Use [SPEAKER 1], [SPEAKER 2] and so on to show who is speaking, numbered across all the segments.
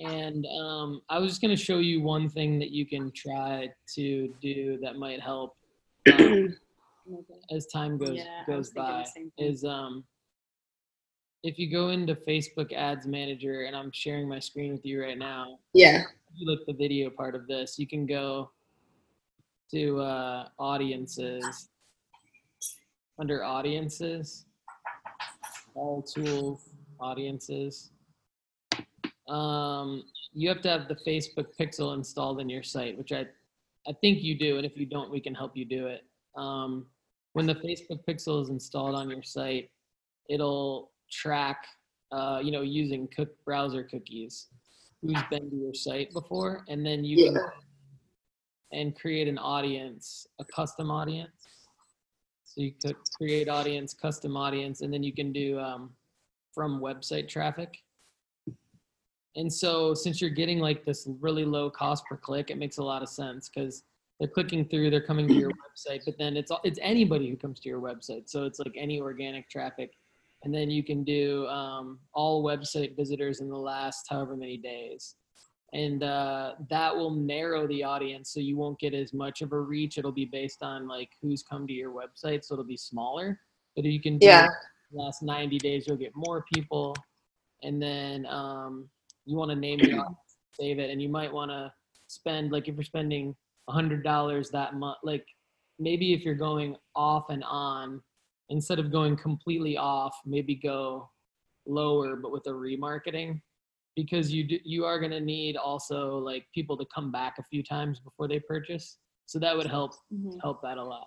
[SPEAKER 1] And um, I was just going to show you one thing that you can try to do that might help um, as time goes
[SPEAKER 2] Yeah,
[SPEAKER 1] goes by.
[SPEAKER 2] the same thing.
[SPEAKER 1] Is um, if you go into Facebook Ads Manager, and I'm sharing my screen with you right now.
[SPEAKER 2] Yeah.
[SPEAKER 1] If you look at the video part of this, you can go to uh, audiences under audiences, all tools, audiences um, you have to have the Facebook Pixel installed in your site, which I, I think you do. And if you don't, we can help you do it. Um, when the Facebook Pixel is installed on your site, it'll track, uh, you know, using cook browser cookies, who's been to your site before, and then you can and create an audience, a custom audience. So you could create audience, custom audience, and then you can do um, from website traffic. And so since you're getting like this really low cost per click, it makes a lot of sense because they're clicking through, they're coming to your website, but then it's it's anybody who comes to your website. So it's like any organic traffic. And then you can do um, all website visitors in the last however many days. And uh, that will narrow the audience so you won't get as much of a reach. It'll be based on like who's come to your website, so it'll be smaller. But you can do
[SPEAKER 2] Yeah.
[SPEAKER 1] the last 90 days, you'll get more people. And then um, you want to name your audience, save it, and you might want to spend like if you're spending a hundred dollars that month, like maybe if you're going off and on, instead of going completely off, maybe go lower but with a remarketing, because you do, you are going to need also like people to come back a few times before they purchase, so that would help mm-hmm. help that a lot.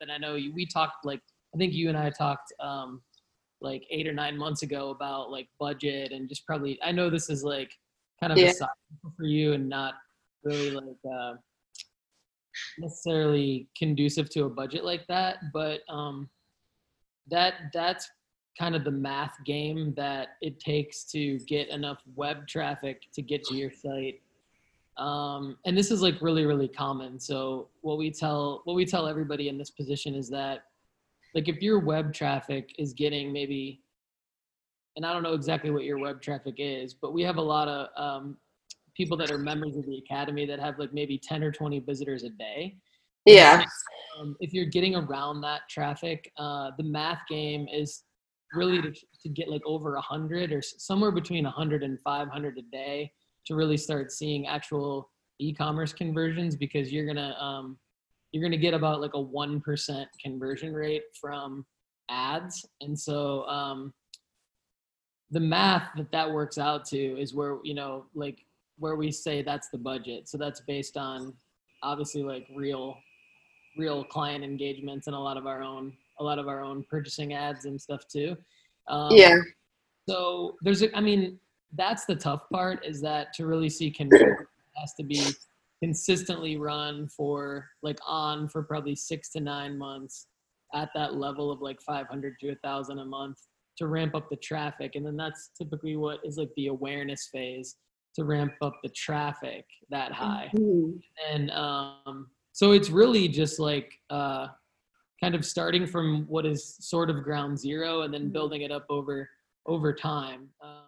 [SPEAKER 1] And I know you, we talked like I think you and I talked um, like eight or nine months ago about like budget and just probably I know this is like kind of
[SPEAKER 2] Yeah.
[SPEAKER 1] a side for you and not really like uh, necessarily conducive to a budget like that, but um, that that's kind of the math game that it takes to get enough web traffic to get to your site um, and this is like really really common. So what we tell what we tell everybody in this position is that like if your web traffic is getting maybe and i don't know exactly what your web traffic is but we have a lot of um, people that are members of the academy that have like maybe 10 or 20 visitors a day.
[SPEAKER 2] Yeah.
[SPEAKER 1] um, if you're getting around that traffic, uh, the math game is really to, to get like over 100 or somewhere between 100 and 500 a day to really start seeing actual e-commerce conversions because you're gonna um, you're gonna get about like a one percent conversion rate from ads, and so um, the math that that works out to is where you know like where we say that's the budget. So that's based on obviously like real real client engagements and a lot of our own a lot of our own purchasing ads and stuff too. Um,
[SPEAKER 2] Yeah.
[SPEAKER 1] So there's a, I mean, that's the tough part is that to really see conversion has to be consistently run for like on for probably six to nine months at that level of like 500 to 1,000 a month to ramp up the traffic. And then that's typically what is like the awareness phase to ramp up the traffic that high.
[SPEAKER 2] Mhm.
[SPEAKER 1] And um, so it's really just like uh, kind of starting from what is sort of ground zero and then building it up over over time. Um,